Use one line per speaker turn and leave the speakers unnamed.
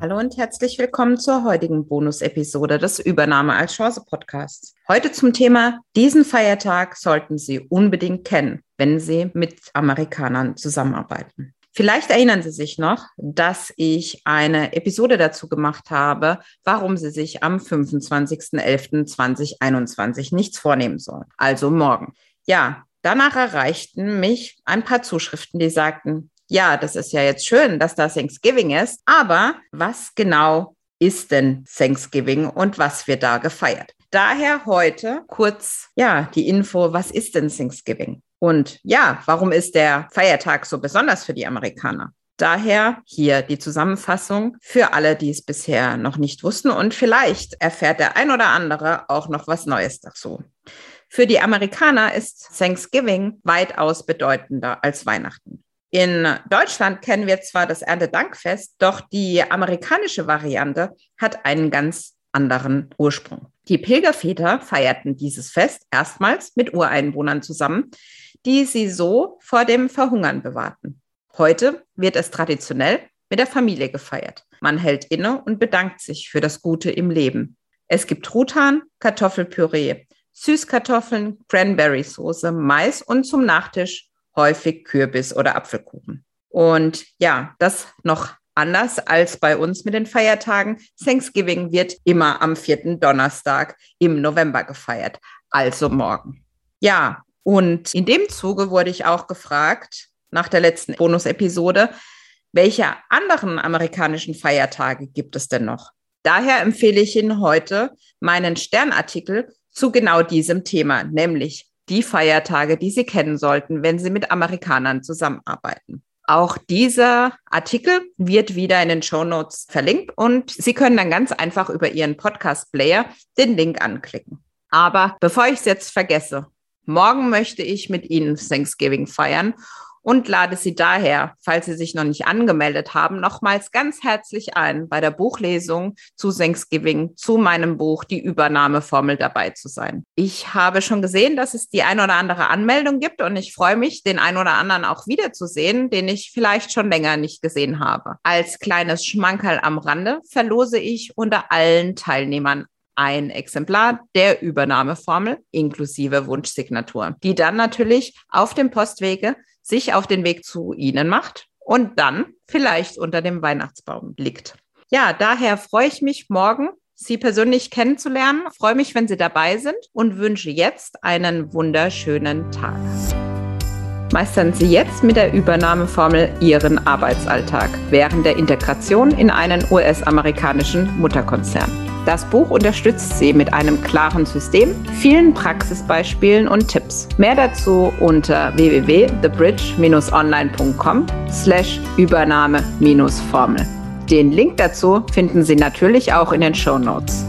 Hallo und herzlich willkommen zur heutigen Bonus-Episode des Übernahme als Chance Podcasts. Heute zum Thema, diesen Feiertag sollten Sie unbedingt kennen, wenn Sie mit Amerikanern zusammenarbeiten. Vielleicht erinnern Sie sich noch, dass ich eine Episode dazu gemacht habe, warum Sie sich am 25.11.2021 nichts vornehmen sollen, also morgen. Ja, danach erreichten mich ein paar Zuschriften, die sagten, ja, das ist ja jetzt schön, dass da Thanksgiving ist, aber was genau ist denn Thanksgiving und was wird da gefeiert? Daher heute kurz, ja, die Info, was ist denn Thanksgiving? Und ja, warum ist der Feiertag so besonders für die Amerikaner? Daher hier die Zusammenfassung für alle, die es bisher noch nicht wussten und vielleicht erfährt der ein oder andere auch noch was Neues dazu. Für die Amerikaner ist Thanksgiving weitaus bedeutender als Weihnachten. In Deutschland kennen wir zwar das Erntedankfest, doch die amerikanische Variante hat einen ganz anderen Ursprung. Die Pilgerväter feierten dieses Fest erstmals mit Ureinwohnern zusammen, die sie so vor dem Verhungern bewahrten. Heute wird es traditionell mit der Familie gefeiert. Man hält inne und bedankt sich für das Gute im Leben. Es gibt Truthahn, Kartoffelpüree, Süßkartoffeln, Cranberry-Soße, Mais und zum Nachtisch häufig Kürbis oder Apfelkuchen. Und ja, das noch anders als bei uns mit den Feiertagen. Thanksgiving wird immer am vierten Donnerstag im November gefeiert, also morgen. Ja, und in dem Zuge wurde ich auch gefragt, nach der letzten Bonus-Episode, welche anderen amerikanischen Feiertage gibt es denn noch? Daher empfehle ich Ihnen heute meinen Sternartikel zu genau diesem Thema, nämlich die Feiertage, die Sie kennen sollten, wenn Sie mit Amerikanern zusammenarbeiten. Auch dieser Artikel wird wieder in den Show Notes verlinkt und Sie können dann ganz einfach über Ihren Podcast-Player den Link anklicken. Aber bevor ich es jetzt vergesse, morgen möchte ich mit Ihnen Thanksgiving feiern und lade Sie daher, falls Sie sich noch nicht angemeldet haben, nochmals ganz herzlich ein, bei der Buchlesung zu Thanksgiving, zu meinem Buch Die Übernahmeformel dabei zu sein. Ich habe schon gesehen, dass es die ein oder andere Anmeldung gibt und ich freue mich, den ein oder anderen auch wiederzusehen, den ich vielleicht schon länger nicht gesehen habe. Als kleines Schmankerl am Rande verlose ich unter allen Teilnehmern ein Exemplar der Übernahmeformel inklusive Wunschsignatur, die dann natürlich auf dem Postwege sich auf den Weg zu Ihnen macht und dann vielleicht unter dem Weihnachtsbaum liegt. Ja, daher freue ich mich morgen, Sie persönlich kennenzulernen, freue mich, wenn Sie dabei sind und wünsche jetzt einen wunderschönen Tag. Meistern Sie jetzt mit der Übernahmeformel Ihren Arbeitsalltag während der Integration in einen US-amerikanischen Mutterkonzern. Das Buch unterstützt Sie mit einem klaren System, vielen Praxisbeispielen und Tipps. Mehr dazu unter www.thebridge-online.com slash Übernahme-Formel. Den Link dazu finden Sie natürlich auch in den Show Notes.